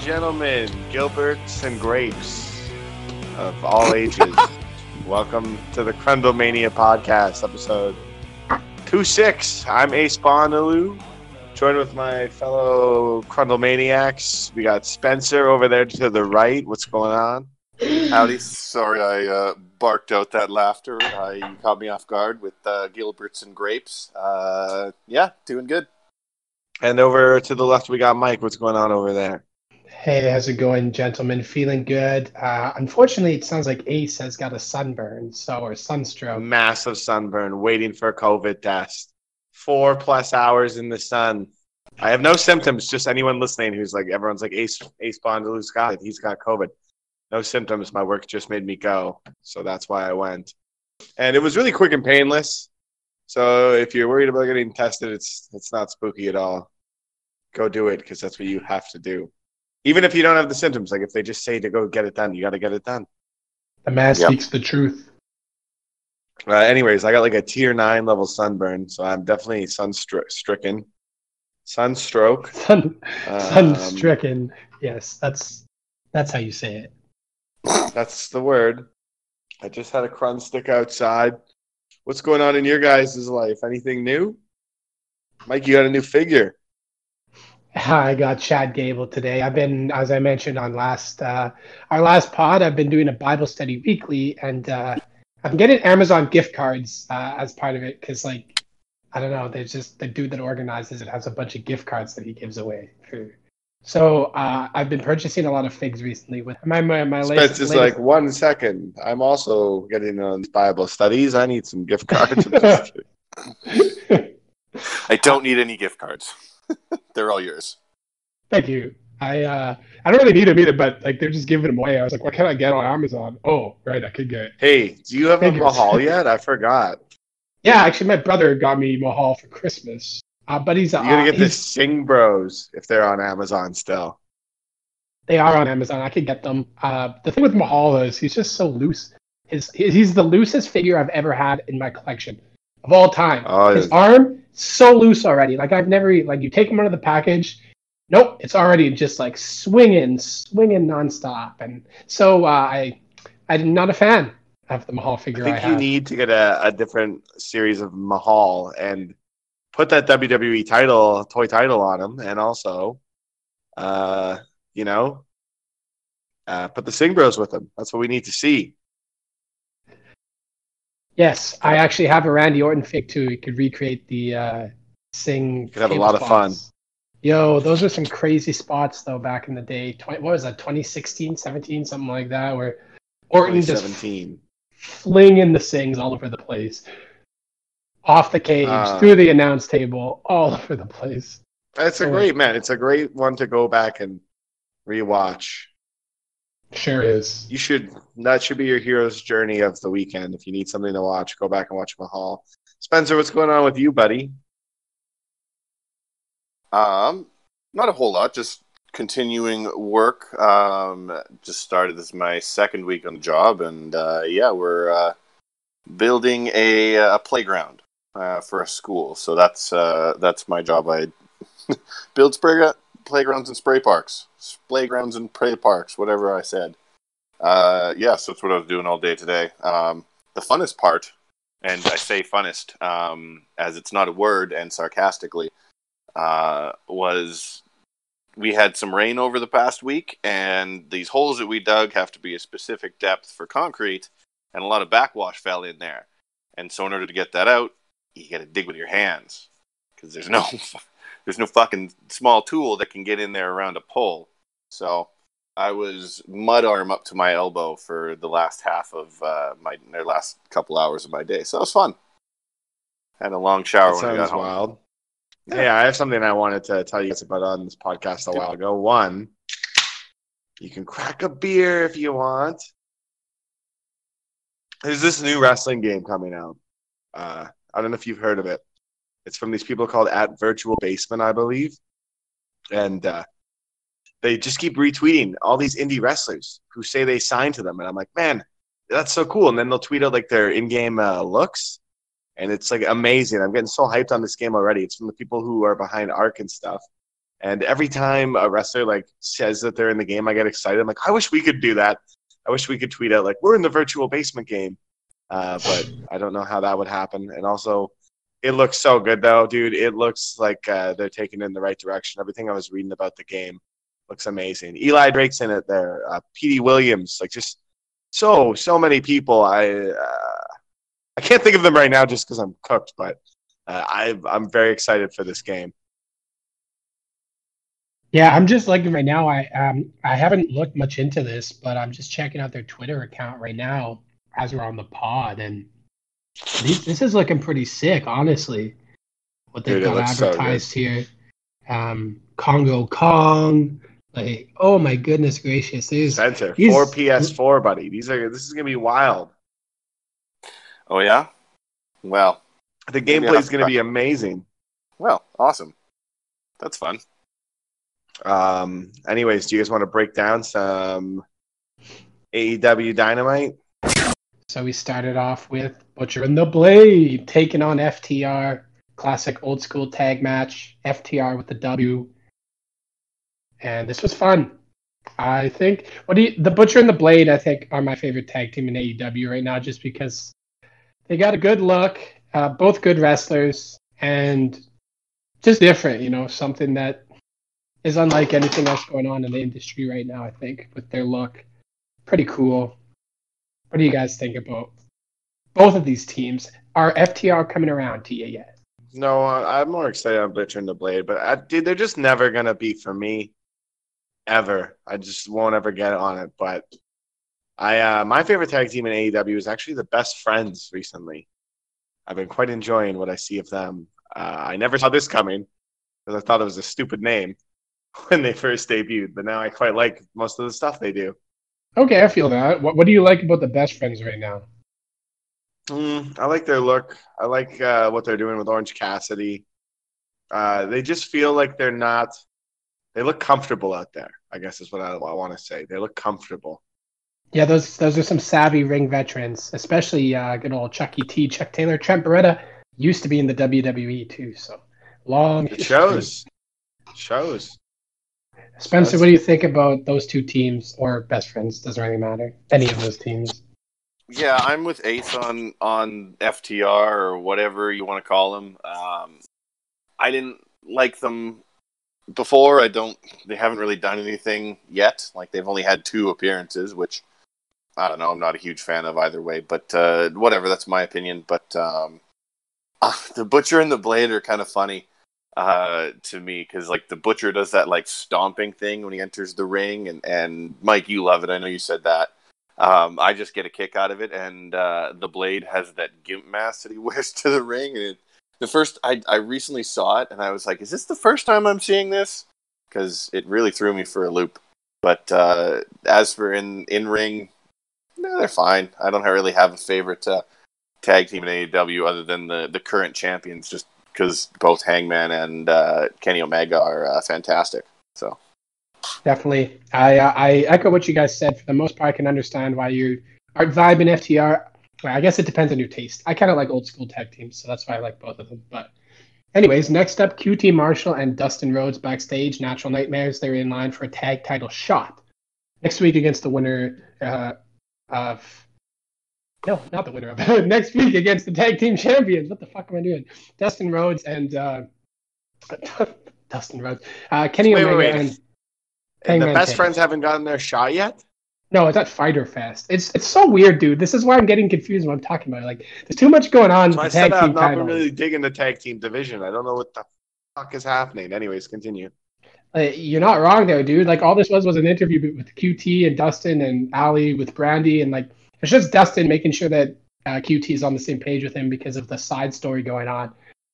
Ladies and gentlemen, Gilberts and Grapes of all ages, welcome to the Crundlemania podcast, episode 26. I'm Ace Bonalu, joined with my fellow Crundlemaniacs. We got Spencer over there to the right. What's going on? Howdy. Sorry I uh, barked out that laughter. Uh, you caught me off guard with uh, Gilberts and Grapes. Uh, yeah, doing good. And over to the left, we got Mike. What's going on over there? Hey, how's it going, gentlemen? Feeling good. Uh, unfortunately, it sounds like Ace has got a sunburn, so or sunstroke. Massive sunburn, waiting for a COVID test. Four plus hours in the sun. I have no symptoms. Just anyone listening who's like, everyone's like Ace Ace Bondaloo's got it. He's got COVID. No symptoms. My work just made me go, so that's why I went. And it was really quick and painless. So if you're worried about getting tested, it's it's not spooky at all. Go do it because that's what you have to do. Even if you don't have the symptoms, like if they just say to go get it done, you got to get it done. The man Yep. speaks the truth. Uh, anyways, I got like a tier nine level sunburn, so I'm definitely sunstri- stricken. Sunstroke. Sun, Um, sun-stricken. Yes, that's that's how you say it. That's the word. I just had a crun stick outside. What's going on in your guys' life? Anything new? Mike, you got a new figure. I got Chad Gable today. I've been, as I mentioned on last uh, our last pod, I've been doing a Bible study weekly, and uh, I'm getting Amazon gift cards uh, as part of it because, like, I don't know, there's just the dude that organizes it has a bunch of gift cards that he gives away. For, so uh, I've been purchasing a lot of figs recently. With my my, my Spence latest, is latest- like, one second. I'm also getting on Bible studies. I need some gift cards. I don't need any gift cards. They're all yours. Thank you. I uh, I don't really need them either, but like they're just giving them away. I was like, what can I get on Amazon? Oh, right, I could get. hey, do you have a Figures. Mahal yet? I forgot. Yeah, actually, my brother got me Mahal for Christmas. Uh, but he's You uh, gotta get the he's- Singh Bros if they're on Amazon still. They are on Amazon. I could get them. Uh, the thing with Mahal is he's just so loose. His he's the loosest figure I've ever had in my collection of all time. Oh, His arm so loose already. Like I've never like you take him out of the package. Nope, it's already just like swinging, swinging nonstop. And so uh, I I'm not a fan of the Mahal I figure. I, think you have. need to get a, a different series of Mahal and put that WWE title, toy title on him, and also, uh, you know, uh, put the Singh Bros with him. That's what we need to see. Yes, I actually have a Randy Orton fig too. You could recreate the uh, sing. could have a lot of fun. Yo, those were some crazy spots though back in the day. 20, what was that? 2016, 17, something like that, where Orton just flinging the Singhs all over the place, off the cage, Uh, through the announce table, all over the place. It's a great man. It's a great one to go back and rewatch. Sure is. You should that should be your hero's journey of the weekend. If you need something to watch, go back and watch Mahal. Spencer, what's going on with you, buddy? Um, not a whole lot. Just continuing work. Um, just started this is my second week on the job, and uh, yeah, we're uh, building a, a playground uh, for a school. So that's uh, that's my job. I build spray playgrounds and spray parks, playgrounds and play parks, whatever I said. Uh, yeah, so that's what I was doing all day today. Um, the funnest part, and I say funnest um, as it's not a word and sarcastically, uh, was we had some rain over the past week, and these holes that we dug have to be a specific depth for concrete, and a lot of backwash fell in there. And so, in order to get that out, you got to dig with your hands because there's no there's no fucking small tool that can get in there around a pole. So I was mud arm up to my elbow for the last half of uh, my or last couple hours of my day. So it was fun. Had a long shower That when I got home. wild. Yeah. Hey, I have something I wanted to tell you guys about on this podcast a while ago. One, you can crack a beer if you want. There's this new wrestling game coming out. Uh, I don't know if you've heard of it. It's from these people called at Virtual Basement, I believe, and uh, they just keep retweeting all these indie wrestlers who say they signed to them, and I'm like, man, that's so cool. And then they'll tweet out like their in-game uh, looks, and it's like amazing. I'm getting so hyped on this game already. It's from the people who are behind Arc and stuff, And every time a wrestler like says that they're in the game, I get excited. I'm like, I wish we could do that. I wish we could tweet out like we're in the virtual basement game, uh, but I don't know how that would happen. And also, it looks so good though, dude. It looks like uh, they're taking in the right direction. Everything I was reading about the game looks amazing. Eli Drake's in it there. Uh, Williams, like just so so many people. I uh, I can't think of them right now just because I'm cooked, but uh, I I'm very excited for this game. Yeah, I'm just looking right now. I um I haven't looked much into this, but I'm just checking out their Twitter account right now as we're on the pod, and this is looking pretty sick, honestly. What they've Dude, got looks so advertised here, um, Kongo Kong, like oh my goodness gracious, there's Center He's- for PS4, buddy. These are this is gonna be wild. Oh yeah. Well, The gameplay is gonna be amazing. well, awesome. That's fun. Um. Anyways, do you guys want to break down some AEW Dynamite? So we started off with Butcher and the Blade taking on FTR. Classic old school tag match. FTR with the W. And this was fun. I think what do you, the Butcher and the Blade I think are my favorite tag team in AEW right now just because they got a good look, uh, both good wrestlers and just different, you know, something that is unlike anything else going on in the industry right now, I think, with their look. Pretty cool. What do you guys think about both of these teams? Are FTR coming around to you yet? No, I'm more excited on Butcher and the Blade, but I, dude, they're just never gonna be for me, ever. I just won't ever get on it. But I, uh, my favorite tag team in AEW is actually the Best Friends. Recently, I've been quite enjoying what I see of them. Uh, I never saw this coming because I thought it was a stupid name when they first debuted, but now I quite like most of the stuff they do. Okay, I feel that. What, what do you like about the best friends right now? Mm, I like their look. I like uh, what they're doing with Orange Cassidy. Uh, they just feel like they're not. They look comfortable out there. I guess is what I, I want to say. They look comfortable. Yeah, those those are some savvy ring veterans, especially uh, good old Chucky T, Chuck Taylor, Trent Beretta used to be in the WWE too. So long. It shows. It shows. Spencer, what do you think about those two teams or best friends? Doesn't really matter. Any of those teams. Yeah, I'm with Ace on on FTR or whatever you want to call them. Um, I didn't like them before. I don't. They haven't really done anything yet. Like they've only had two appearances, which I don't know. I'm not a huge fan of either way, but uh, whatever. That's my opinion. But um, the Butcher and the Blade are kind of funny uh, to me because like the Butcher does that like stomping thing when he enters the ring, and and Mike, you love it. I know you said that. Um, I just get a kick out of it, and uh, the blade has that gimp mask that he wears to the ring. And it, the first, I, I recently saw it, and I was like, "Is this the first time I'm seeing this?" Because it really threw me for a loop. But uh, as for in in ring, no, they're fine. I don't really have a favorite uh, tag team in AEW other than the the current champions, just because both Hangman and uh, Kenny Omega are uh, fantastic. So. Definitely. I uh, I echo what you guys said. For the most part, I can understand why you are vibing FTR. Well, I guess it depends on your taste. I kind of like old school tag teams, so that's why I like both of them. But, anyways, next up, QT Marshall and Dustin Rhodes backstage. Natural Nightmares. They're in line for a tag title shot next week against the winner uh, of. No, not the winner of next week against the tag team champions. What the fuck am I doing? Dustin Rhodes and uh, Dustin Rhodes, uh, Kenny Wait, Omega wait, wait. and And the best Page. friends haven't gotten their shot yet. No, it's at Fighter Fest. It's it's so weird, dude. This is why I'm getting confused when I'm talking about it. Like, there's too much going on. So I with the tag said I've not been really digging the tag team division. I don't know what the fuck is happening. Anyways, continue. Uh, you're not wrong there, dude. Like, all this was was an interview with QT and Dustin and Allie with Brandi, and like, it's just Dustin making sure that uh, QT is on the same page with him because of the side story going on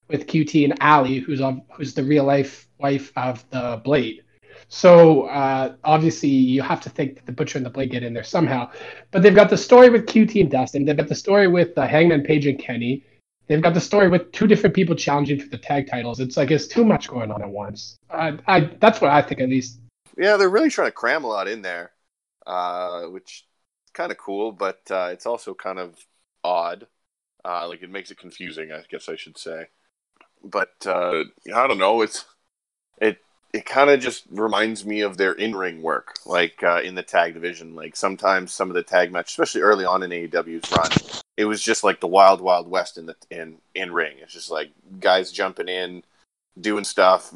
with QT and Allie, who's of, who's the real life wife of the Blade. So uh, obviously, you have to think that the Butcher and the Blade get in there somehow. But they've got the story with QT and Dustin. They've got the story with uh, Hangman Page and Kenny. They've got the story with two different people challenging for the tag titles. It's like it's too much going on at once. Uh, I that's what I think at least. Yeah, they're really trying to cram a lot in there, uh, which is kind of cool, but uh, it's also kind of odd. Uh, like it makes it confusing, I guess I should say. But uh, I don't know. It's it it kind of just reminds me of their in-ring work, like uh, in the tag division. Like sometimes some of the tag matches, especially early on in AEW's run, it was just like the wild, wild west in the in in ring. It's just like guys jumping in, doing stuff.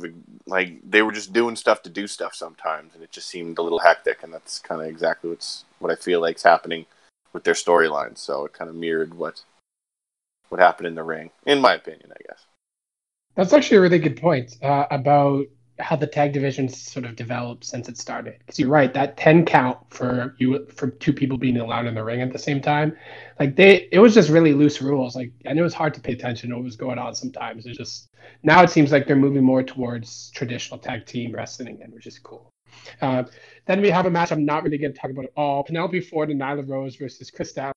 Like they were just doing stuff to do stuff sometimes, and it just seemed a little hectic. And that's kind of exactly what's what I feel like is happening with their storyline. So it kind of mirrored what what happened in the ring, in my opinion, I guess. That's actually a really good point uh, about how the tag division sort of developed since it started. Because you're right, that ten count for you for two people being allowed in the ring at the same time, like they, it was just really loose rules. Like, and it was hard to pay attention to what was going on sometimes. It just now it seems like they're moving more towards traditional tag team wrestling, and which is cool. Uh, then we have a match I'm not really going to talk about at all. Penelope Ford and Nyla Rose versus Kris Statlander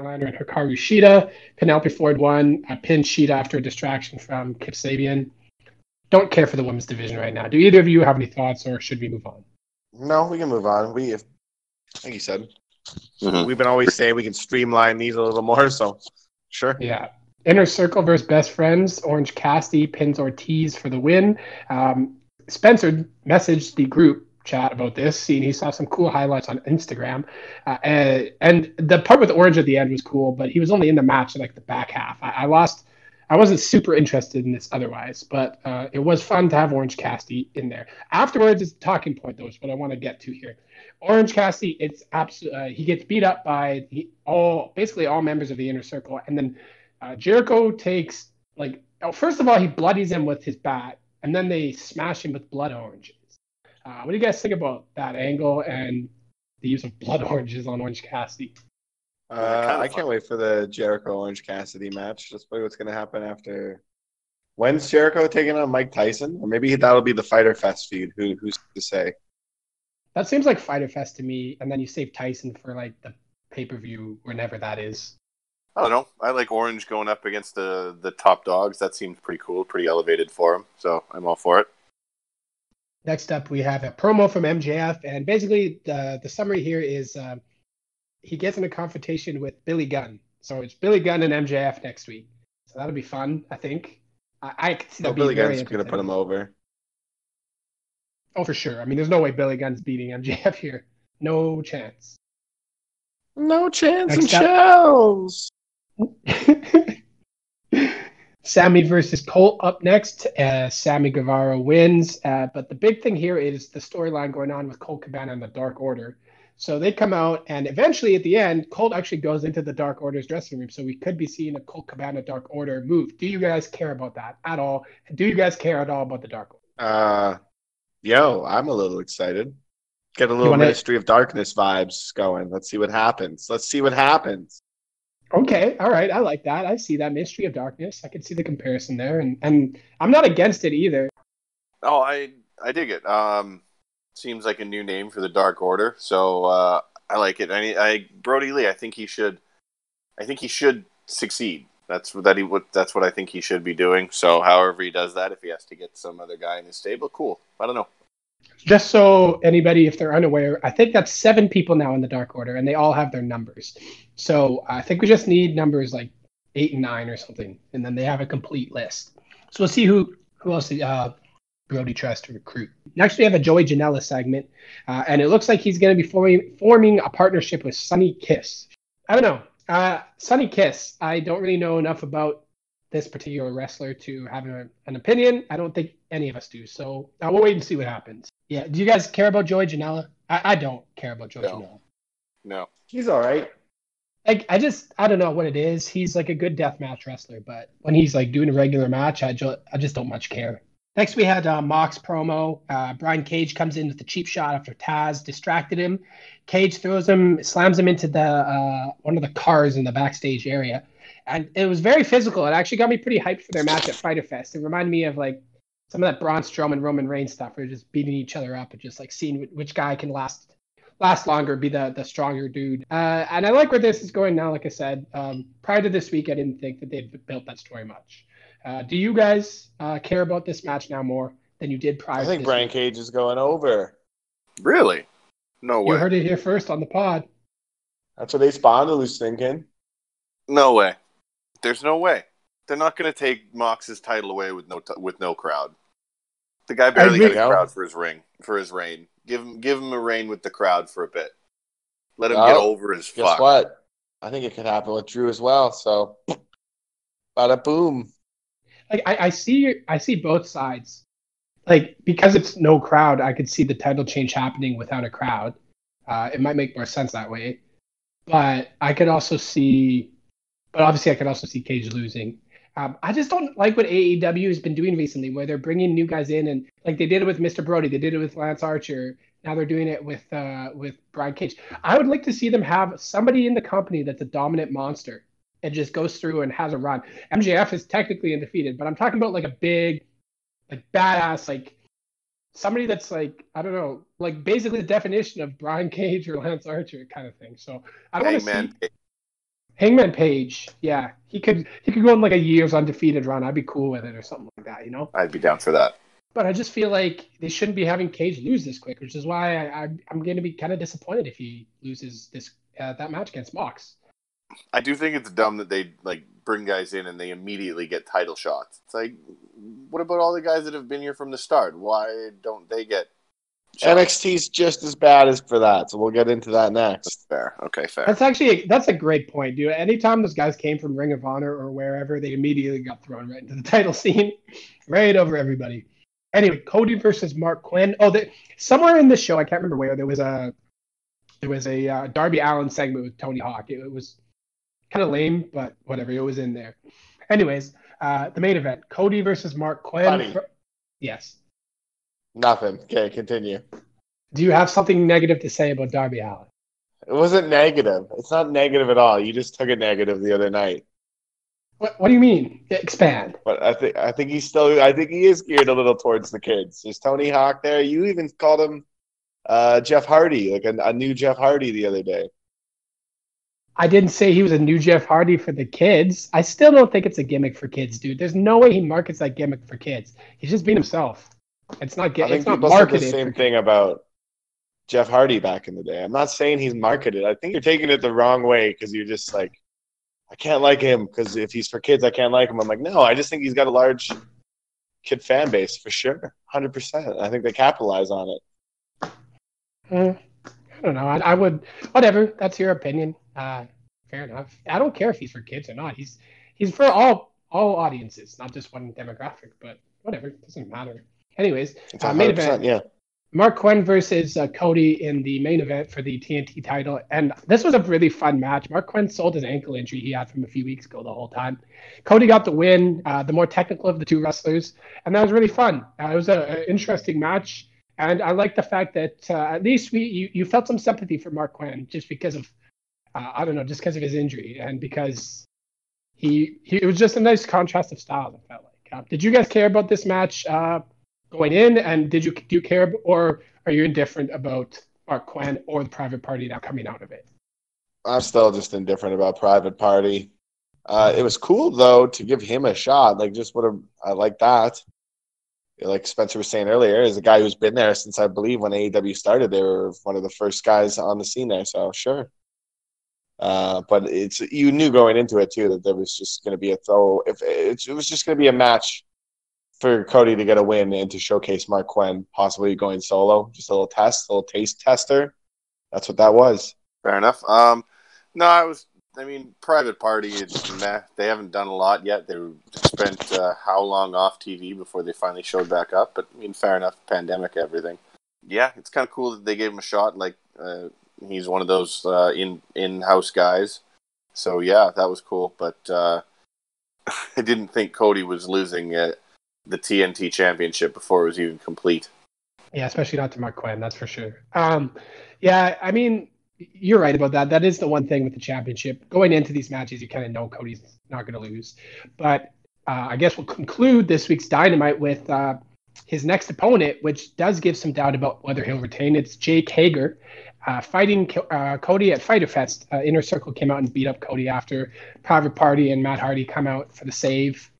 and Hikaru Shida. Penelope Ford won, a pinned Shida after a distraction from Kip Sabian don't care for the women's division right now. Do either of you have any thoughts, or should we move on? No, we can move on. We, like you said, mm-hmm. we've been always saying we can streamline these a little more. So, sure. Yeah. Inner Circle versus Best Friends. Orange Cassidy pins Ortiz for the win. Um, Spencer messaged the group chat about this, seeing he saw some cool highlights on Instagram. Uh, and, and, the part with Orange at the end was cool, but he was only in the match like the back half. I, I lost I wasn't super interested in this otherwise, but uh, it was fun to have Orange Cassidy in there. Afterwards, it's a talking point, though, is what I want to get to here. Orange Cassidy, it's absolutely uh, he gets beat up by all basically all members of the inner circle, and then uh, Jericho takes like oh, first of all he bloodies him with his bat, and then they smash him with blood oranges. Uh, what do you guys think about that angle and the use of blood oranges on Orange Cassidy? Uh, I can't wait for the Jericho Orange Cassidy match. Just wait what's going to happen after. When's Jericho taking on Mike Tyson? Or maybe that'll be the Fighter Fest feud. Who, who's to say? That seems like Fighter Fest to me. And then you save Tyson for like the pay per view, whenever that is. I don't know. I like Orange going up against the the top dogs. That seems pretty cool, pretty elevated for him. So I'm all for it. Next up, we have a promo from MJF, and basically the the summary here is. Uh, he gets in a confrontation with Billy Gunn. So it's Billy Gunn and MJF next week. So that'll be fun, I think. I, I could see that oh, Billy Gunn's going to put him over. Oh, for sure. I mean, there's no way Billy Gunn's beating MJF here. No chance. No chance next in shells. Sammy versus Colt up next. Uh, Sammy Guevara wins. Uh, but the big thing here is the storyline going on with Colt Cabana and the Dark Order. So they come out, and eventually at the end, Colt actually goes into the Dark Order's dressing room. So we could be seeing a Colt Cabana Dark Order move. Do you guys care about that at all? Do you guys care at all about the Dark Order? Uh, yo, I'm a little excited. Get a little wanna... Ministry of Darkness vibes going. Let's see what happens. Let's see what happens. Okay, all right, I like that. I see that Ministry of Darkness. I can see the comparison there, and and I'm not against it either. Oh, I I dig it. Um, seems like a new name for the Dark Order, so uh, I like it. I, I Brodie Lee, I think he should, I think he should succeed. That's that he what that's what I think he should be doing. So, however he does that, if he has to get some other guy in his stable, cool. I don't know. Just so anybody, if they're unaware, I think that's seven people now in the Dark Order, and they all have their numbers. So I think we just need numbers like eight and nine or something, and then they have a complete list. So we'll see who who else uh, Brodie tries to recruit. Next, we have a Joey Janela segment, uh, and it looks like he's going to be forming, forming a partnership with Sonny Kiss. I don't know. Uh, Sonny Kiss, I don't really know enough about this particular wrestler to have a, an opinion. I don't think any of us do. So uh, we'll wait and see what happens. Yeah. Do you guys care about Joey Janela? I, I don't care about Joey no. Janela. No. He's all right. Like I just I don't know what it is. He's like a good death match wrestler, but when he's like doing a regular match, I just I just don't much care. Next, we had uh, Mox promo. Uh, Brian Cage comes in with a cheap shot after Taz distracted him. Cage throws him, slams him into the uh, one of the cars in the backstage area, and it was very physical. It actually got me pretty hyped for their match at Fighter Fest. It reminded me of like some of that Braun Strowman Roman Reigns stuff, where just beating each other up and just like seeing which guy can last last longer, be the the stronger dude. Uh, and I like where this is going now. Like I said, um, prior to this week, I didn't think that they'd built that story much. Uh, do you guys uh, care about this match now more than you did prior? I think Brian week? Cage is going over. Really? No way. You heard it here first on the pod. That's what they Ace Bondaloo's thinking. No way. There's no way. They're not going to take Mox's title away with no t- with no crowd. The guy barely agree. got a crowd for his ring for his reign. Give him give him a reign with the crowd for a bit. Let him get over his Guess fuck. what? I think it could happen with Drew as well. So, bada boom. Like I, I see I see both sides. Like because it's no crowd, I could see the title change happening without a crowd. Uh, it might make more sense that way. But I could also see, but obviously I could also see Cage losing. Um, I just don't like what AEW has been doing recently, where they're bringing new guys in and like they did it with Mr. Brodie, they did it with Lance Archer. Now they're doing it with uh, with Brian Cage. I would like to see them have somebody in the company that's a dominant monster and just goes through and has a run. MJF is technically undefeated, but I'm talking about like a big, like badass, like somebody that's like I don't know, like basically the definition of Brian Cage or Lance Archer kind of thing. So I don't want to Hangman. see Hangman Page. Yeah, he could he could go on like a year's undefeated run. I'd be cool with it or something like that, you know. I'd be down for that. But I just feel like they shouldn't be having Cage lose this quick, which is why I, I I'm going to be kind of disappointed if he loses this uh, that match against Mox. I do think it's dumb that they like bring guys in and they immediately get title shots. It's like, what about all the guys that have been here from the start? Why don't they get? shots? NXT's just as bad as for that. So we'll get into that next. Fair. Okay, fair. That's actually that's a great point, dude. Anytime those guys came from Ring of Honor or wherever, they immediately got thrown right into the title scene, right over everybody. Anyway, Cody versus Marq Quen. Oh, the, somewhere in the show, I can't remember where there was a there was a uh, Darby Allin segment with Tony Hawk. It, it was kind of lame, but whatever. It was in there. Anyways, uh, the main event: Cody versus Marq Quen. Funny. Yes. Nothing. Okay, continue. Do you have something negative to say about Darby Allin? It wasn't negative. It's not negative at all. You just took it negative the other night. What, what do you mean? Expand. But I think I think he's still. I think he is geared a little towards the kids. There's Tony Hawk there. You even called him uh, Jeff Hardy, like a, a new Jeff Hardy the other day. I didn't say he was a new Jeff Hardy for the kids. I still don't think it's a gimmick for kids, dude. There's no way he markets that gimmick for kids. He's just being himself. It's not I get, think it's not said the same thing about Jeff Hardy back in the day. I'm not saying he's marketed. I think you're taking it the wrong way because you're just like, I can't like him because if he's for kids, I can't like him. I'm like, no, I just think he's got a large kid fan base for sure, hundred percent. I think they capitalize on it. Uh, I don't know. I, I would whatever. That's your opinion. Uh, fair enough. I don't care if he's for kids or not. He's he's for all all audiences, not just one demographic. But whatever, it doesn't matter. Anyways, uh, main event. yeah. Marq Quen versus uh, Cody in the main event for the TNT title. And this was a really fun match. Marq Quen sold his ankle injury he had from a few weeks ago the whole time. Cody got the win, uh, the more technical of the two wrestlers. And that was really fun. Uh, it was an interesting match. And I like the fact that uh, at least we you, you felt some sympathy for Marq Quen just because of, uh, I don't know, just because of his injury and because he, he it was just a nice contrast of styles, I felt like. Uh, did you guys care about this match? Uh, going in, and did you do you care, or are you indifferent about Marq Quen or the private party now coming out of it? I'm still just indifferent about Private Party. Uh, it was cool though to give him a shot. Like just what a, I like that. Like Spencer was saying earlier, is a guy who's been there since I believe when AEW started. They were one of the first guys on the scene there. So sure. Uh, but it's you knew going into it too that there was just going to be a throw. If it, it was just going to be a match for Cody to get a win and to showcase Marq Quen possibly going solo, just a little test, a little taste tester. That's what that was. Fair enough. Um, no, I was. I mean, private party. It's meh. They haven't done a lot yet. They spent uh, how long off TV before they finally showed back up? But I mean, fair enough. Pandemic, everything. Yeah, it's kind of cool that they gave him a shot. Like uh, he's one of those uh, in in house guys. So yeah, that was cool. But uh, I didn't think Cody was losing uh, the TNT Championship before it was even complete. Yeah, especially not to Marq Quen, that's for sure. Um, yeah, I mean, you're right about that. That is the one thing with the championship. Going into these matches, you kind of know Cody's not going to lose. But uh, I guess we'll conclude this week's Dynamite with uh, his next opponent, which does give some doubt about whether he'll retain. It's Jake Hager. Uh, fighting uh, Cody at Fighter Fest. Uh, Inner Circle came out and beat up Cody after Private Party and Matt Hardy come out for the save.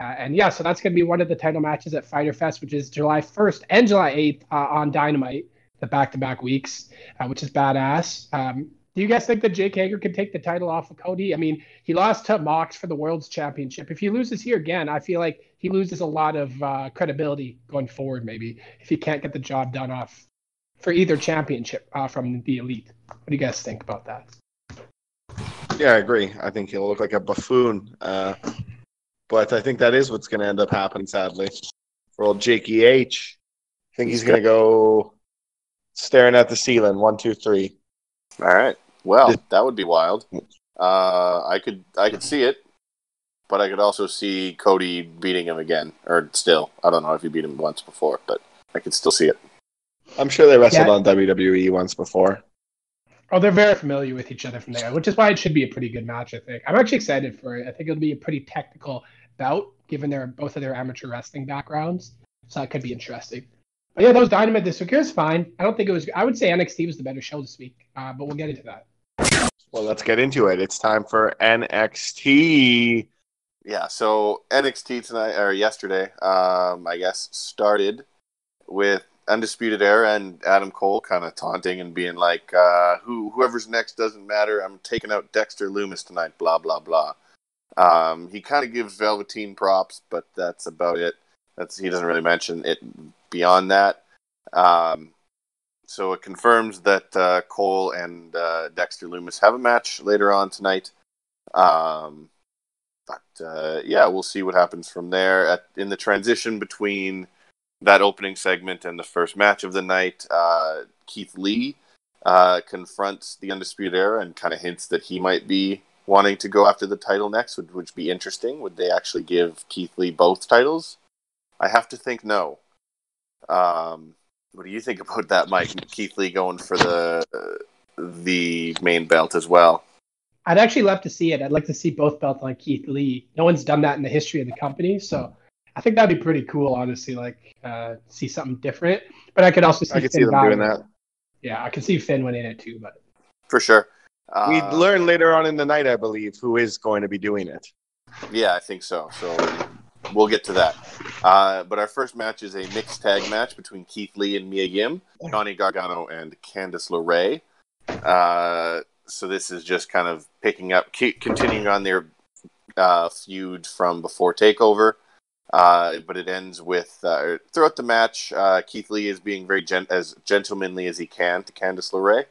Uh, and yeah, so that's going to be one of the title matches at Fighter Fest, which is July 1st and July 8th uh, on Dynamite, the back to back weeks, uh, which is badass. Um, Do you guys think that Jake Hager could take the title off of Cody? I mean, he lost to Mox for the World's Championship. If he loses here again, I feel like he loses a lot of credibility going forward. Maybe if he can't get the job done off for either championship uh, from the Elite. What do you guys think about that? Yeah, I agree. I think he'll look like a buffoon. Uh, but I think that is what's going to end up happening, sadly, for old Jakey H. I think he's going to go staring at the ceiling. One, two, three. All right. Well, that would be wild. Uh, I could I could see it, but I could also see Cody beating him again, or still. I don't know if he beat him once before, but I could still see it. I'm sure they wrestled Yeah. on WWE once before. Oh, they're very familiar with each other from there, which is why it should be a pretty good match. I think I'm actually excited for it. I think it'll be a pretty technical bout, given their both of their amateur wrestling backgrounds. So that could be interesting. But yeah, those Dynamite this week it was fine. I don't think it was. I would say NXT was the better show this week, uh, but we'll get into that. Well, let's get into it. It's time for NXT. Yeah, so NXT tonight or yesterday, um, I guess, started with Undisputed Era and Adam Cole kind of taunting and being like, uh, "Who whoever's next doesn't matter. I'm taking out Dexter Lumis tonight." Blah blah blah. Um, he kind of gives Velveteen props, but that's about it. That's he doesn't really mention it beyond that. Um, so it confirms that uh, Cole and uh, Dexter Lumis have a match later on tonight. Um, but uh, yeah, we'll see what happens from there. At, in the transition between that opening segment and the first match of the night, uh, Keith Lee uh, confronts the Undisputed Era and kind of hints that he might be wanting to go after the title next, which would be interesting. Would they actually give Keith Lee both titles? I have to think no. Um, what do you think about that, Mike? Keith Lee going for the the main belt as well. I'd actually love to see it. I'd like to see both belts on Keith Lee. No one's done that in the history of the company, so I think that'd be pretty cool. Honestly, like uh, see something different. But I could also see I could Finn see them doing that. Yeah, I can see Finn winning it too. But For sure. We Uh, learn later on in the night, I believe, who is going to be doing it. Yeah, I think so. So we'll get to that. Uh, but our first match is a mixed tag match between Keith Lee and Mia Yim, Johnny Gargano and Candice LeRae. Uh, so this is just kind of picking up, keep, continuing on their uh, feud from before Takeover. Uh, but it ends with uh, throughout the match, uh, Keith Lee is being very gen- as gentlemanly as he can to Candice LeRae,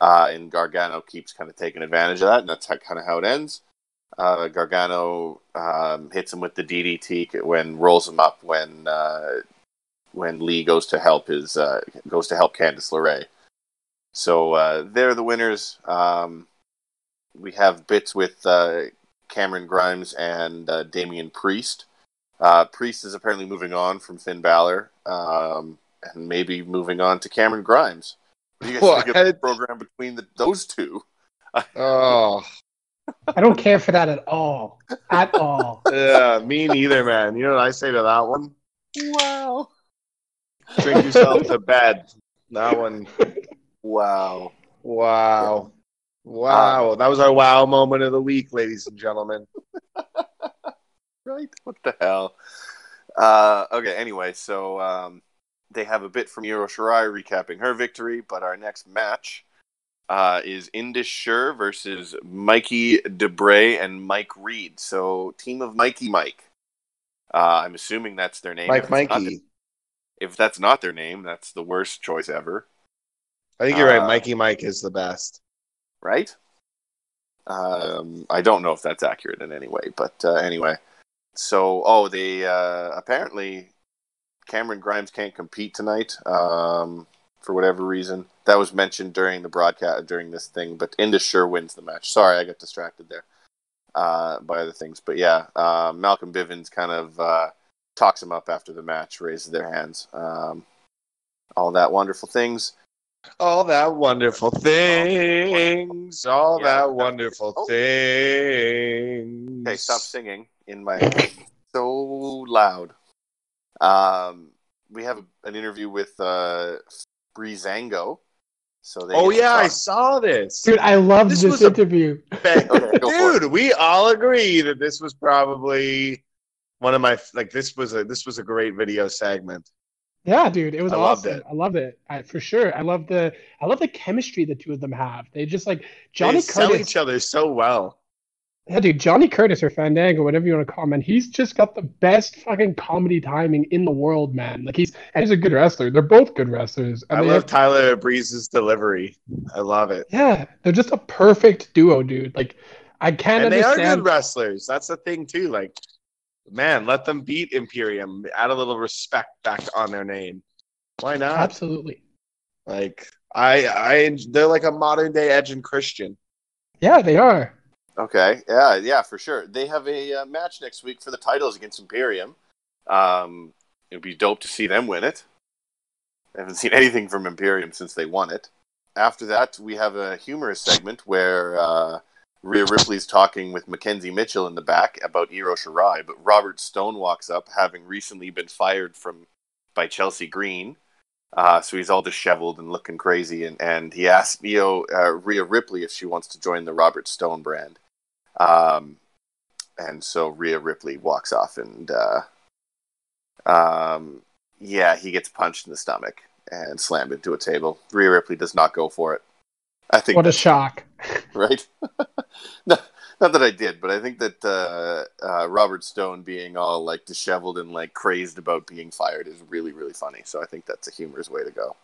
uh, and Gargano keeps kind of taking advantage of that, and that's how, kind of how it ends. Uh, Gargano um, hits him with the DDT when rolls him up when uh, when Lee goes to help his goes to help Candice LeRae. So they're the winners. Um, we have bits with Cameron Grimes and Damian Priest. Uh, Priest is apparently moving on from Finn Balor um, and maybe moving on to Cameron Grimes. What do you guys What? think of the program between the, those two? Oh, I don't care for that at all. At all. yeah, me neither, man. You know what I say to that one? Wow. Drink yourself to bed. That one. Wow. Wow. Wow. That was our wow moment of the week, ladies and gentlemen. Right? What the hell? Uh, okay, anyway, so um, they have a bit from Io Shirai recapping her victory, but our next match uh, is Indus versus Mikey DeBray and Mike Reed. So, team of Mikey Mike. Uh, I'm assuming that's their name. Mike If Mikey. their- if that's not their name, that's the worst choice ever, I think you're right. Uh, Mikey Mike is the best. right? Um, I don't know if that's accurate in any way, but uh, anyway. So, oh, they uh, apparently Cameron Grimes can't compete tonight um, for whatever reason. That was mentioned during the broadcast during this thing, but Indus sure wins the match. Sorry, I got distracted there uh, by other things, but yeah, uh, Malcolm Bivens kind of uh, talks him up after the match, raises their hands, um, all that wonderful things. All that wonderful things. All Yeah. that wonderful Oh. things. Okay, stop singing in my so loud. Um, we have an interview with uh, Breezango. So they Oh yeah, I saw this. Dude, I loved This this, was interview. Ba- Okay, Dude, we all agree that this was probably one of my like this was a this was a great video segment. Yeah, dude, it was I loved awesome. it. I loved it I, for sure. I love the I love the chemistry the two of them have. They just like They Johnny sell Curtis. each other so well. Yeah, dude, Johnny Curtis or Fandango, whatever you want to call him, man, he's just got the best fucking comedy timing in the world, man. Like he's and he's a good wrestler. They're both good wrestlers. And I love have- Tyler Breeze's delivery. I love it. yeah, they're just a perfect duo, dude. Like I can't and they are understand. good wrestlers. That's the thing too. Like, man, let them beat Imperium. Add a little respect back on their name. Why not? Absolutely. Like, I, I, they're like a modern day Edge and Christian. Yeah, they are. Okay, yeah, yeah, for sure. They have a uh, match next week for the titles against Imperium. Um, it'd be dope to see them win it. I haven't seen anything from Imperium since they won it. After that, we have a humorous segment where uh, Rhea Ripley's talking with Mackenzie Mitchell in the back about Io Shirai, but Robert Stone walks up, having recently been fired from by Chelsea Green. Uh, so he's all disheveled and looking crazy, and, and he asks Io, uh, Rhea Ripley if she wants to join the Robert Stone brand. Um, and so Rhea Ripley walks off, and uh, um, yeah, he gets punched in the stomach and slammed into a table. Rhea Ripley does not go for it. I think What a shock. right? not, not that I did, but I think that uh, uh, Robert Stone being all like disheveled and like crazed about being fired is really, really funny. So I think that's a humorous way to go.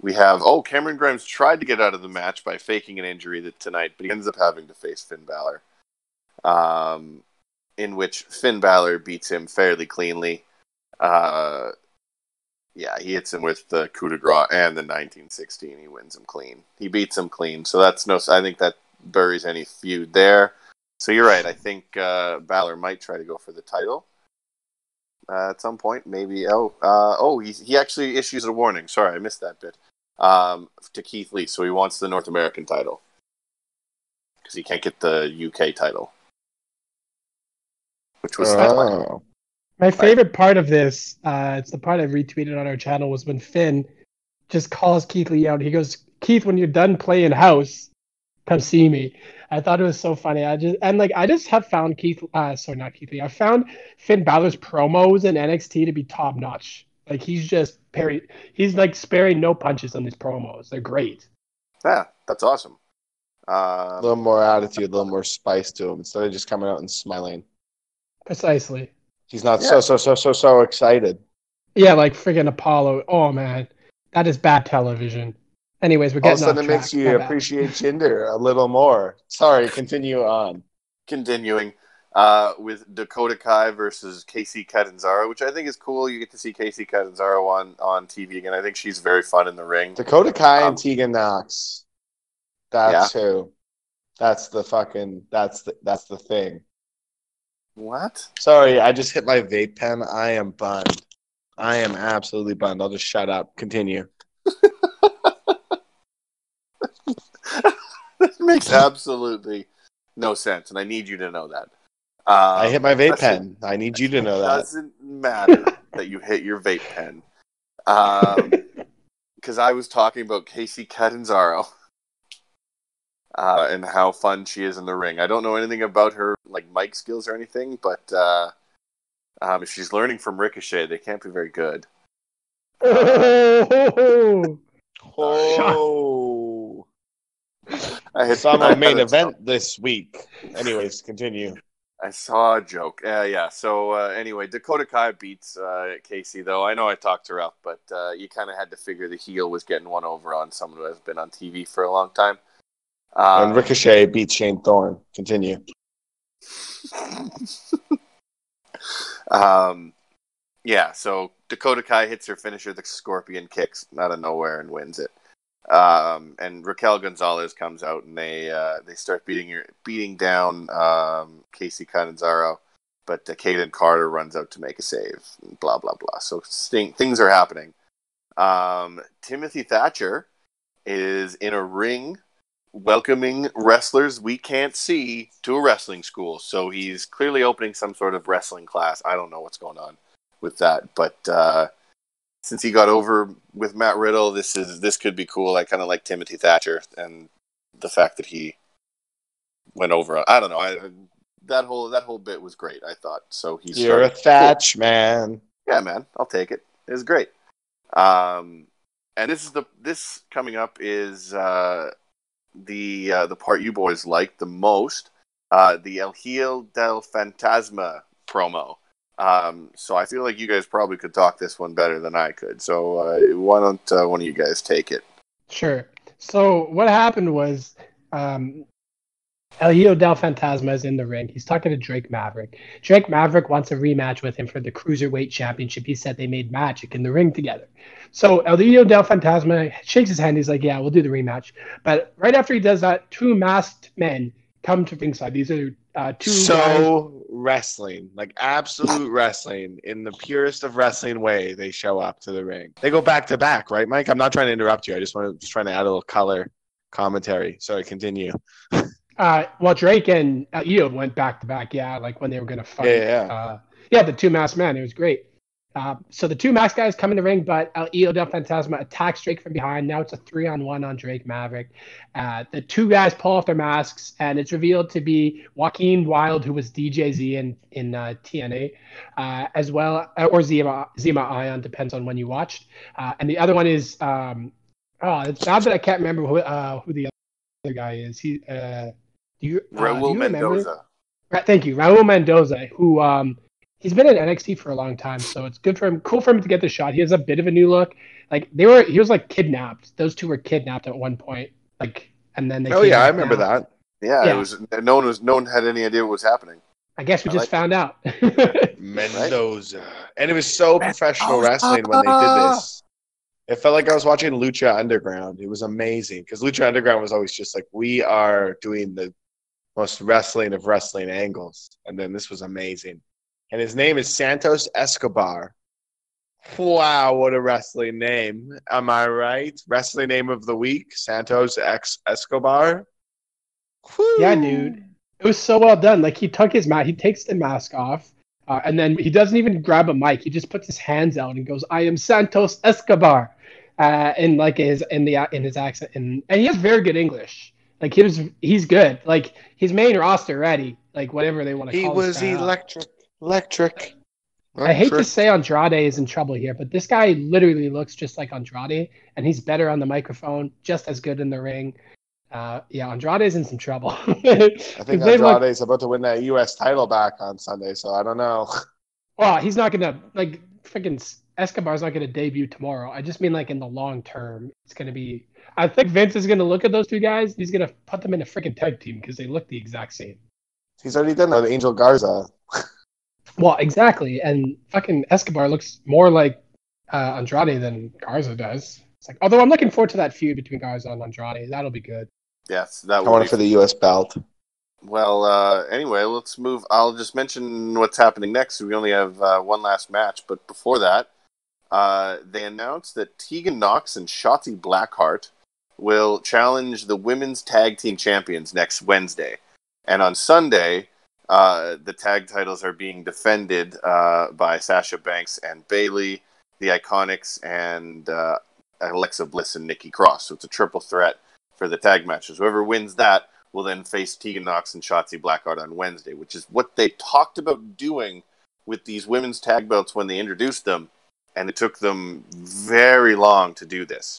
We have oh Cameron Grimes tried to get out of the match by faking an injury that tonight, but he ends up having to face Finn Balor, um, in which Finn Balor beats him fairly cleanly. Uh, yeah, he hits him with the coup de grace and the 1916. He wins him clean. He beats him clean. So that's no. I think that buries any feud there. So you're right. I think uh, Balor might try to go for the title uh, at some point. Maybe. Oh, uh, oh, he he actually issues a warning. Sorry, I missed that bit. Um, to Keith Lee. So he wants the North American title because he can't get the UK title, which was Oh. My favorite part of this, uh, it's the part I retweeted on our channel, was when Finn just calls Keith Lee out. He goes, Keith, when you're done playing house, come see me. I thought it was so funny. I just and like I just have found Keith, uh, sorry, not Keith Lee. I found Finn Balor's promos in NXT to be top notch. Like he's just parry, he's like sparing no punches on these promos. They're great. yeah, that's awesome. A Um, little more attitude, a little more spice to him instead of just coming out and smiling. Precisely. He's not Yeah. so so so so so excited. Yeah, like friggin' Apollo. Oh man, that is bad television. Anyways, we're All of getting a sudden, off it track. makes you My appreciate Jinder a little more. Sorry, continue on. continuing uh, with Dakota Kai versus Kacy Catanzaro, which I think is cool. You get to see Kacy Catanzaro on on TV again. I think she's very fun in the ring. Dakota Kai Um, and Tegan Knox. That's who. That's the fucking. That's the. That's the thing. What? Sorry, I just hit my vape pen. I am bunned. I am absolutely bunned. I'll just shut up. Continue. that makes absolutely no sense, and I need you to know that. Um, I hit my vape pen. I need you to know that. It doesn't matter that you hit your vape pen. Because I was talking about Kacy Catanzaro uh, and how fun she is in the ring. I don't know anything about her like mic skills or anything, but uh, um, if she's learning from Ricochet, they can't be very good. Oh, Oh, I had, it's my main event this week. Anyways, continue. I saw a joke. Uh, yeah. So uh, anyway, Dakota Kai beats uh, Kacy, though. I know I talked her up, but uh, you kind of had to figure the heel was getting one over on someone who has been on TV for a long time. And Uh, Ricochet beat Shane Thorne. Continue. um, yeah. So Dakota Kai hits her finisher, the Scorpion kicks out of nowhere and wins it. Um, and Raquel Gonzalez comes out and they uh, they start beating her, beating down um, Kacy Catanzaro, but uh, Kayden Carter runs out to make a save. Blah blah blah. So sting, things are happening. Um, Timothy Thatcher is in a ring welcoming wrestlers we can't see to a wrestling school. So he's clearly opening some sort of wrestling class. I don't know what's going on with that, but uh, since he got over with Matt Riddle, this is this could be cool. I kind of like Timothy Thatcher and the fact that he went over. I don't know. I, that whole that whole bit was great. I thought so. He's You're a started- Thatch man. yeah, man, I'll take it. It was great. Um, and this is the this coming up is uh, the uh, the part you boys like the most, uh, the El Hijo del Fantasma promo. Um, so I feel like you guys probably could talk this one better than I could. So uh, why don't uh, one of you guys take it? Sure. So what happened was um, El Hijo del Fantasma is in the ring. He's talking to Drake Maverick. Drake Maverick wants a rematch with him for the Cruiserweight Championship. He said they made magic in the ring together. So El Hijo del Fantasma shakes his hand. He's like, yeah, we'll do the rematch. But right after he does that, two masked men come to ringside. These are uh, two guys. So wrestling, like absolute wrestling, in the purest of wrestling way, they show up to the ring. They go back to back, right, Mike? I'm not trying to interrupt you. I just want to just trying to add a little color commentary. Sorry, continue. Uh, well, Drake and El Hijo went back to back. Yeah, like when they were gonna fight. Yeah, yeah. Uh, yeah, the two masked men. It was great. Uh, so the two masked guys come in the ring, but El Hijo del Fantasma attacks Drake from behind. Now it's a three on one on Drake Maverick. Uh, the two guys pull off their masks, and it's revealed to be Joaquin Wild, who was DJZ in in uh, TNA, uh, as well, uh, or Zema Zema Ion, depends on when you watched. Uh, and the other one is um, oh, it's now that I can't remember who uh, who the other guy is. He uh, do you uh, do Raul you remember? Mendoza. Right, thank you, Raul Mendoza, who um he's been in NXT for a long time, so it's good for him. Cool for him to get the shot. He has a bit of a new look. Like they were, he was like kidnapped. Those two were kidnapped at one point. Like, and then they. Oh yeah, I remember now. that. Yeah, Yeah. it was. No one was. No one had any idea what was happening. I guess we I just like found out. Mendoza. And it was so professional wrestling when they did this. It felt like I was watching Lucha Underground. It was amazing because Lucha Underground was always just like, we are doing the most wrestling of wrestling angles. And then this was amazing. And his name is Santos Escobar. Wow, what a wrestling name. Am I right? Wrestling name of the week Santos X Escobar. yeah, dude. It was so well done. Like he took his mask, he takes the mask off, uh, and then he doesn't even grab a mic. He just puts his hands out and goes, "I am Santos Escobar," uh, in like his in the in his accent, and and he has very good English. Like he was, he's good. Like his main roster ready. Like whatever they want to He call. was guy. electric. Electric. I hate to Electric. say Andrade is in trouble here, but this guy literally looks just like Andrade, and he's better on the microphone, just as good in the ring. Uh, yeah, Andrade's in some trouble. I think they look- about to win that U.S. title back on Sunday, so I don't know. Well, he's not gonna like freaking Escobar's not gonna debut tomorrow. I just mean like in the long term, it's gonna be. I think Vince is gonna look at those two guys. He's gonna put them in a freaking tag team because they look the exact same. He's already done that with Angel Garza. Well, exactly, and fucking Escobar looks more like uh, Andrade than Garza does. It's like, although I'm looking forward to that feud between Garza and Andrade. That'll be good. Yes, that I want be it for the U.S. belt. Well, uh, anyway, let's move. I'll just mention what's happening next. We only have uh, one last match, but before that, uh, they announced that Tegan Knox and Shotzi Blackheart will challenge the women's tag team champions next Wednesday. And on Sunday, uh, the tag titles are being defended uh, by Sasha Banks and Bayley, the Iconics, and uh, Alexa Bliss and Nikki Cross. So it's a triple threat for the tag matches. Whoever wins that will then face Tegan Knox and Shotzi Blackheart on Wednesday, which is what they talked about doing with these women's tag belts when they introduced them, and it took them very long to do this.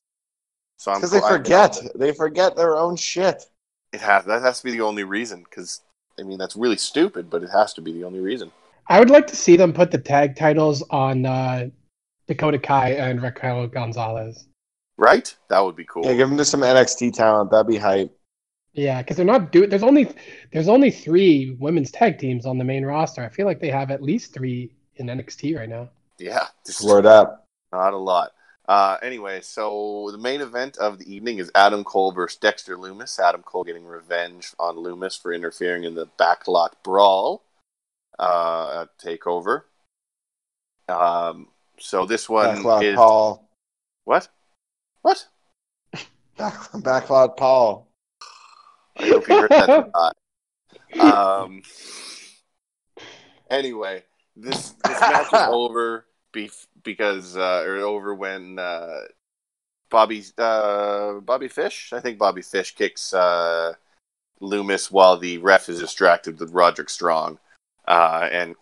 So Because they forget. They forget their own shit. it has that has to be the only reason. Because I mean that's really stupid, but it has to be the only reason. I would like to see them put the tag titles on uh, Dakota Kai and Raquel Gonzalez. Right? That would be cool. Yeah, give them to some NXT talent. That'd be hype. Yeah, because they're not doing. There's only there's only three women's tag teams on the main roster. I feel like they have at least three in NXT right now. yeah, this is Word up. Not a lot. Uh, anyway, so the main event of the evening is Adam Cole versus Dexter Lumis. Adam Cole getting revenge on Lumis for interfering in the backlot brawl uh, Takeover. Um, so this one Backlot is Paul. what? What? Back, backlot Paul. I hope you heard that. Um. Anyway, this this match is over bef- because uh, or over when uh, Bobby uh, Bobby Fish, I think Bobby Fish kicks uh, Lumis while the ref is distracted with Roderick Strong, uh, and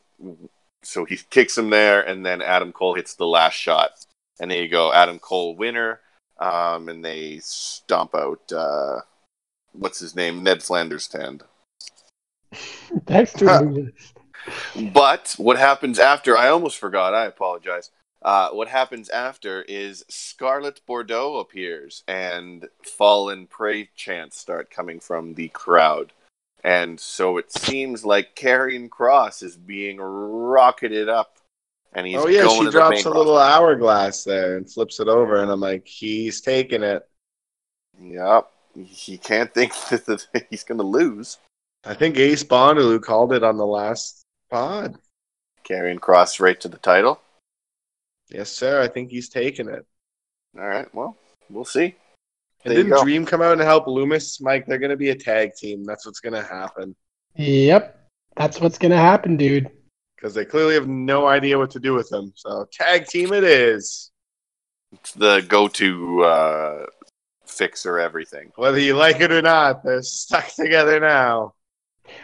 so he kicks him there, and then Adam Cole hits the last shot and there you go, Adam Cole winner, um, and they stomp out uh, what's his name, Ned Flanders' hand. Dexter Lumis. But what happens after? I almost forgot. I apologize. Uh, what happens after is Scarlett Bordeaux appears and fallen prey chants start coming from the crowd. And so it seems like Karrion Cross is being rocketed up. And he's oh yeah, she drops a little hourglass there and flips it over, and I'm like, he's taking it. Yep. He can't think that he's going to lose. I think Ace Bondaloo called it on the last pod. Karrion Cross right to the title. Yes, sir. I think he's taking it. All right. Well, we'll see. And There didn't. Dream come out and help Lumis? Mike, they're going to be a tag team. That's what's going to happen. Yep, that's what's gonna happen, dude. Because they clearly have no idea what to do with him. So, tag team it is. It's the go-to uh, fixer everything. Whether you like it or not, they're stuck together now.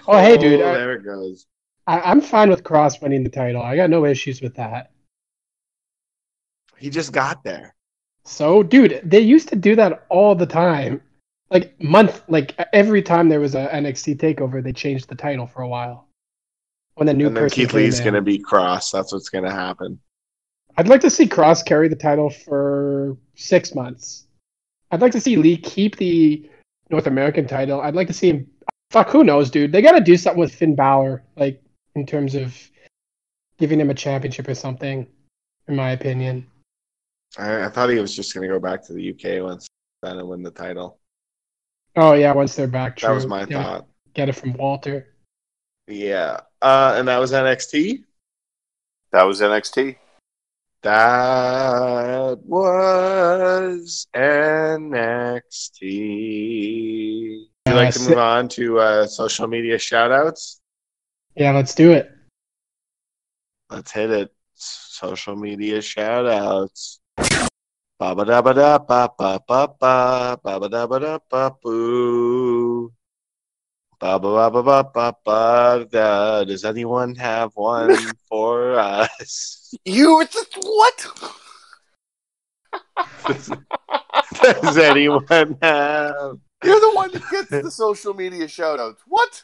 Oh, hey, dude, I, there it goes. I, I'm fine with Cross winning the title. I got no issues with that. He just got there. So, dude, they used to do that all the time. Like month, like every time there was a NXT takeover, they changed the title for a while. When the new and then person Keith Lee's going to be cross. That's what's going to happen. I'd like to see Cross carry the title for six months. I'd like to see Lee keep the North American title. I'd like to see him. Fuck, who knows, dude? They got to do something with Finn Balor, like in terms of giving him a championship or something. In my opinion. I, I thought he was just going to go back to the UK once then and win the title. Oh yeah, once they're back. That was my Yeah, thought. Get it from Walter. Yeah. Uh, and that was NXT. That was NXT. That was NXT. Would you like to move on to uh, social media shout outs? Yeah, let's do it. Let's hit it. Social media shout outs. Ba ba da ba da ba ba ba ba ba ba da ba da ba boo. Ba ba ba ba ba ba da. Does anyone have one for us? You just what? Does anyone have? You're the one that gets the social media shout-outs. What?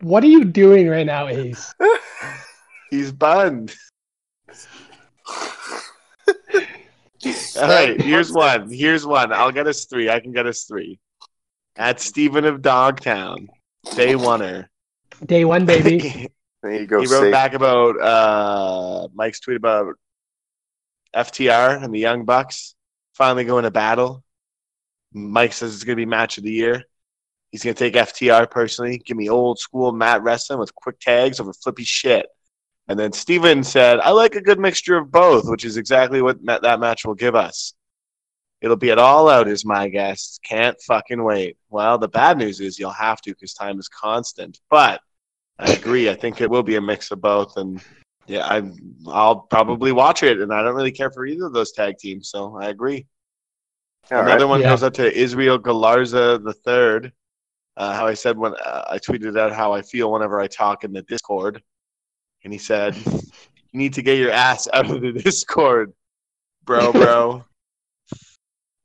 What are you doing right now, Ace? He's bunned. All right, here's one. Here's one. I'll get us three. I can get us three. At Stephen of Dogtown, day oneer. Day one, baby. he There you go. He wrote Safe. back about uh, Mike's tweet about FTR and the Young Bucks finally going to battle. Mike says it's going to be match of the year. He's going to take FTR personally. Give me old school mat wrestling with quick tags over flippy shit. And then Steven said, I like a good mixture of both, which is exactly what ma- that match will give us. It'll be at all out, is my guess. Can't fucking wait. Well, the bad news is you'll have to because time is constant. But I agree. I think it will be a mix of both. And yeah, I, I'll probably watch it. And I don't really care for either of those tag teams. So I agree. All Another right. one Yeah. goes out to Israel Galarza the third. Uh, how I said when uh, I tweeted out how I feel whenever I talk in the Discord, and he said, "You need to get your ass out of the Discord, bro, bro.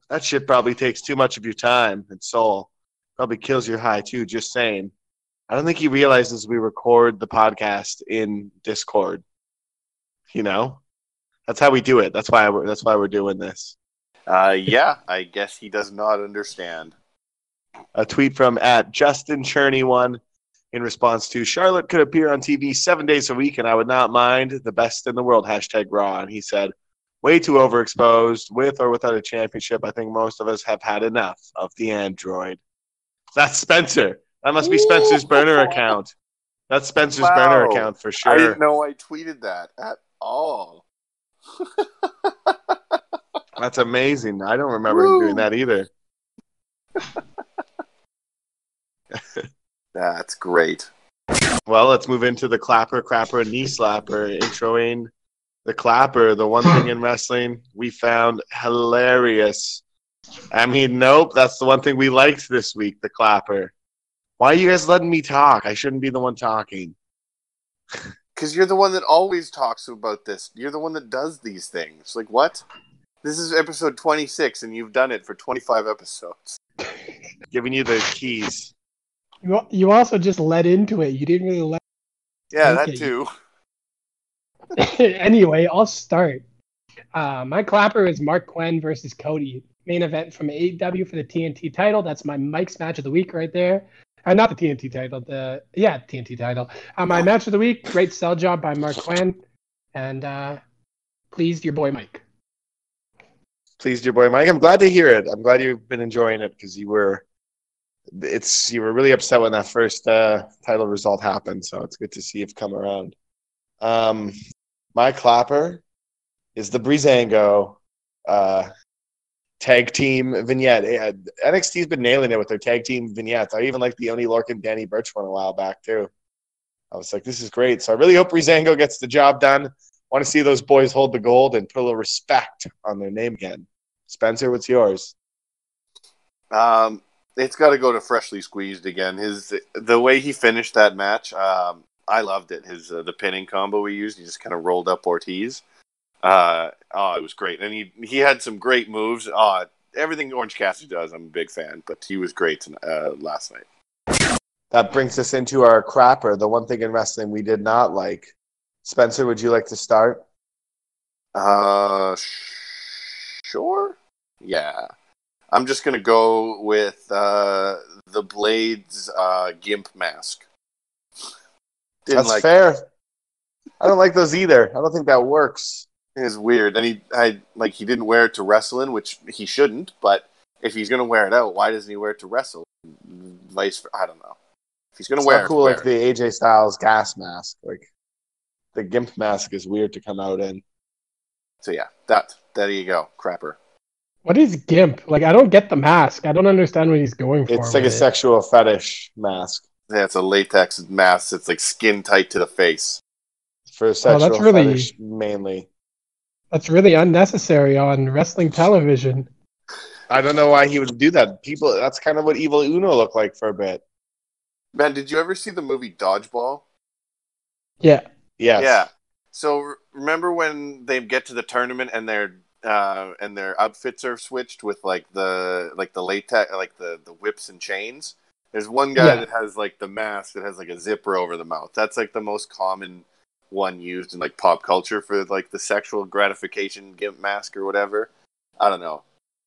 that shit probably takes too much of your time and soul. Probably kills your high too. Just saying. I don't think he realizes we record the podcast in Discord. You know, that's how we do it. That's why we're, that's why we're doing this. Uh, yeah, I guess he does not understand. a tweet from at Justin Cherney one in response to Charlotte could appear on TV seven days a week and I would not mind the best in the world hashtag Raw. And he said way too overexposed with or without a championship I think most of us have had enough of the android. That's Spencer. That must be Spencer's burner account. That's Spencer's burner account for sure. I didn't know I tweeted that at all. that's amazing. I don't remember him Woo. doing that either That's great. Well, let's move into the clapper, crapper, knee slapper. Introing the clapper, the one thing in wrestling we found hilarious. I mean, nope, that's the one thing we liked this week, the clapper. Why are you guys letting me talk? I shouldn't be the one talking. because you're the one that always talks about this. You're the one that does these things. Like what? This is episode 26, and you've done it for 25 episodes. Giving you the keys. You, you also just led into it. You didn't really let. Yeah, that too. anyway, I'll start. Uh, my clapper is Marq Quen versus Cody. Main event from AEW for the TNT title. That's my Mike's match of the week right there. Uh, not the TNT title. The yeah TNT title. Uh, my match of the week. Great sell job by Marq Quen, and uh, pleased your boy Mike. Pleased your boy Mike. I'm glad to hear it. I'm glad you've been enjoying it because you were it's you were really upset when that first uh, title result happened. So it's good to see you've come around. Um, my clapper is the Breezango uh, tag team vignette. NXT's been nailing it with their tag team vignettes. I even like the Oni Lorcan Danny Burch one a while back too. I was like, this is great. So I really hope Breezango gets the job done. Want to see those boys hold the gold and put a little respect on their name again. Spencer, what's yours? Um, it's got to go to freshly squeezed again. His the way he finished that match, um, I loved it. His uh, the pinning combo he used, he just kind of rolled up Ortiz. Uh, oh, it was great, and he he had some great moves. Uh, everything Orange Cassidy does, I'm a big fan, but he was great uh, last night. That brings us into our crapper, the one thing in wrestling we did not like. Spencer, would you like to start? Uh, sh- sure. Yeah, I'm just gonna go with uh, the Blades uh, gimp mask. Didn't That's like fair. I don't like those either. I don't think that works. It's weird. And he, I like he didn't wear it to wrestle in, which he shouldn't. But if he's gonna wear it out, why doesn't he wear it to wrestle? Vice, I don't know. If he's gonna It's wear it, cool wear like it. the AJ Styles gas mask. Like the gimp mask is weird to come out in. So yeah, that there you go, crapper. What is gimp? Like I don't get the mask. I don't understand what he's going for. It's like a it. sexual fetish mask Yeah, it's a latex mask. It's like skin tight to the face. for sexual Oh, that's really- fetish mainly. That's really unnecessary on wrestling television. I don't know why he would do that. People, that's kind of what Evil Uno looked like for a bit. Man, did you ever see the movie Dodgeball? Yeah. Yes. Yeah. So remember when they get to the tournament and their uh, and their outfits are switched with like the like the latex like the the whips and chains. There's one guy Yeah. that has like the mask that has like a zipper over the mouth. That's like the most common one used in like pop culture for like the sexual gratification gimp mask or whatever. I don't know,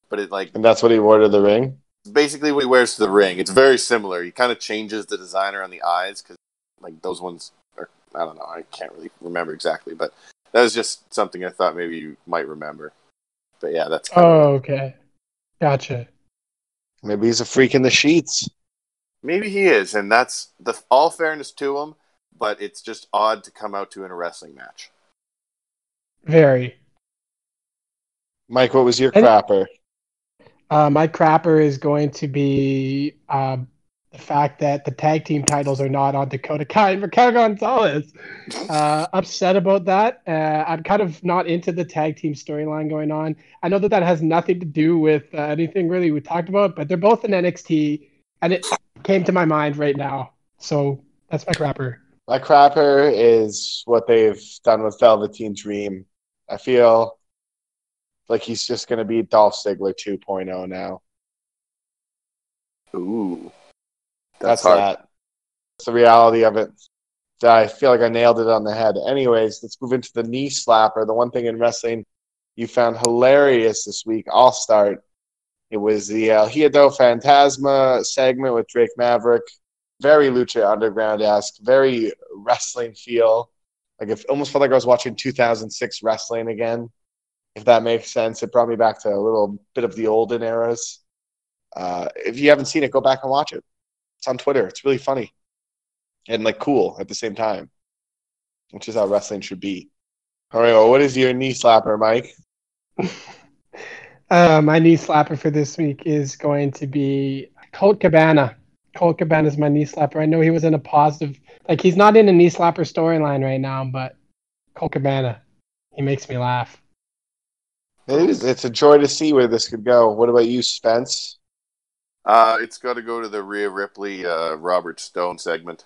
but it like And that's what he wore to the ring. basically what he wears to the ring. It's very similar. He kind of changes the designer on the eyes because like those ones are I don't know. I can't really remember exactly, but that was just something I thought maybe you might remember. But yeah, that's kind of- Oh, okay. Gotcha. Maybe he's a freak in the sheets. maybe he is, and that's the all fairness to him. But it's just odd to come out to in a wrestling match. Very. Mike, what was your And- crapper? Uh, my crapper is going to be um, the fact that the tag team titles are not on Dakota Kai and Raquel Gonzalez. Uh, upset about that. Uh, I'm kind of not into the tag team storyline going on. I know that that has nothing to do with uh, anything really we talked about, but they're both in NXT, and it came to my mind right now. So that's my crapper. My crapper is what they've done with Velveteen Dream. I feel like he's just going to be Dolph Ziggler 2.0 now. Ooh, That's, that's, hard. that. That's the reality of it. I feel like I nailed it on the head. Anyways, let's move into the knee slapper. The one thing in wrestling you found hilarious this week. I'll start. It was the El Hiado Fantasma segment with Drake Maverick. Very Lucha Underground esque, very wrestling feel. Like it almost felt like I was watching 2006 wrestling again. If that makes sense, it brought me back to a little bit of the olden eras. Uh, if you haven't seen it, go back and watch it. It's on Twitter. It's really funny and like cool at the same time, which is how wrestling should be. All right, well, what is your knee slapper, Mike? Uh, my knee slapper for this week is going to be Colt Cabana. Colt Cabana is my knee slapper. I know he was in a positive, like he's not in a knee slapper storyline right now, but Colt Cabana, he makes me laugh. It is. It's a joy to see where this could go. What about you, Spence? Uh, it's got to go to the Rhea Ripley, uh, Robert Stone segment.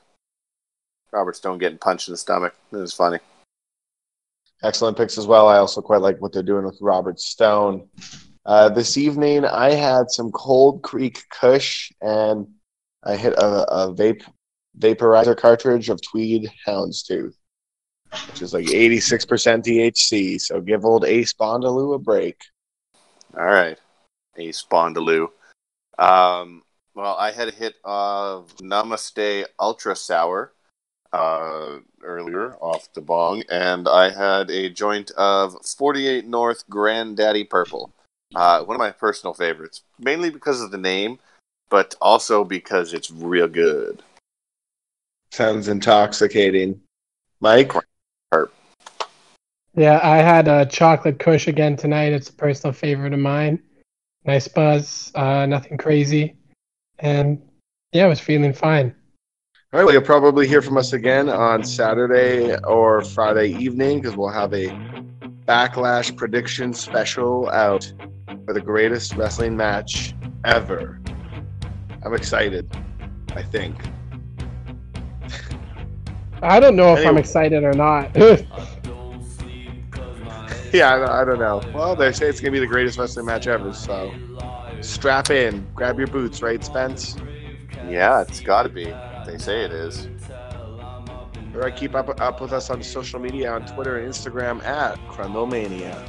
Robert Stone getting punched in the stomach. It was funny. Excellent picks as well. I also quite like what they're doing with Robert Stone. Uh, this evening, I had some Cold Creek Kush, and I hit a, a vape vaporizer cartridge of Tweed Houndstooth, which is like 86% THC. So give old Ace Bondaloo a break. All right, Ace Bondaloo. Um, well, I had a hit of Namaste Ultra Sour uh, earlier off the bong, and I had a joint of 48 North Granddaddy Purple. Uh, one of my personal favorites, mainly because of the name, but also because it's real good. Sounds intoxicating. Mike? Yeah, I had a chocolate kush again tonight. It's a personal favorite of mine. Nice buzz, uh, nothing crazy. And yeah, I was feeling fine. All right, well, you'll probably hear from us again on Saturday or Friday evening because we'll have a backlash prediction special out for the greatest wrestling match ever. I'm excited, I think. I don't know if I'm excited or not. Yeah, I don't, I don't know. Well, they say it's going to be the greatest wrestling match ever, so strap in, grab your boots, right, Spence? Yeah, it's got to be. They say it is. All right, keep up, up with us on social media on Twitter and Instagram at Chronomania.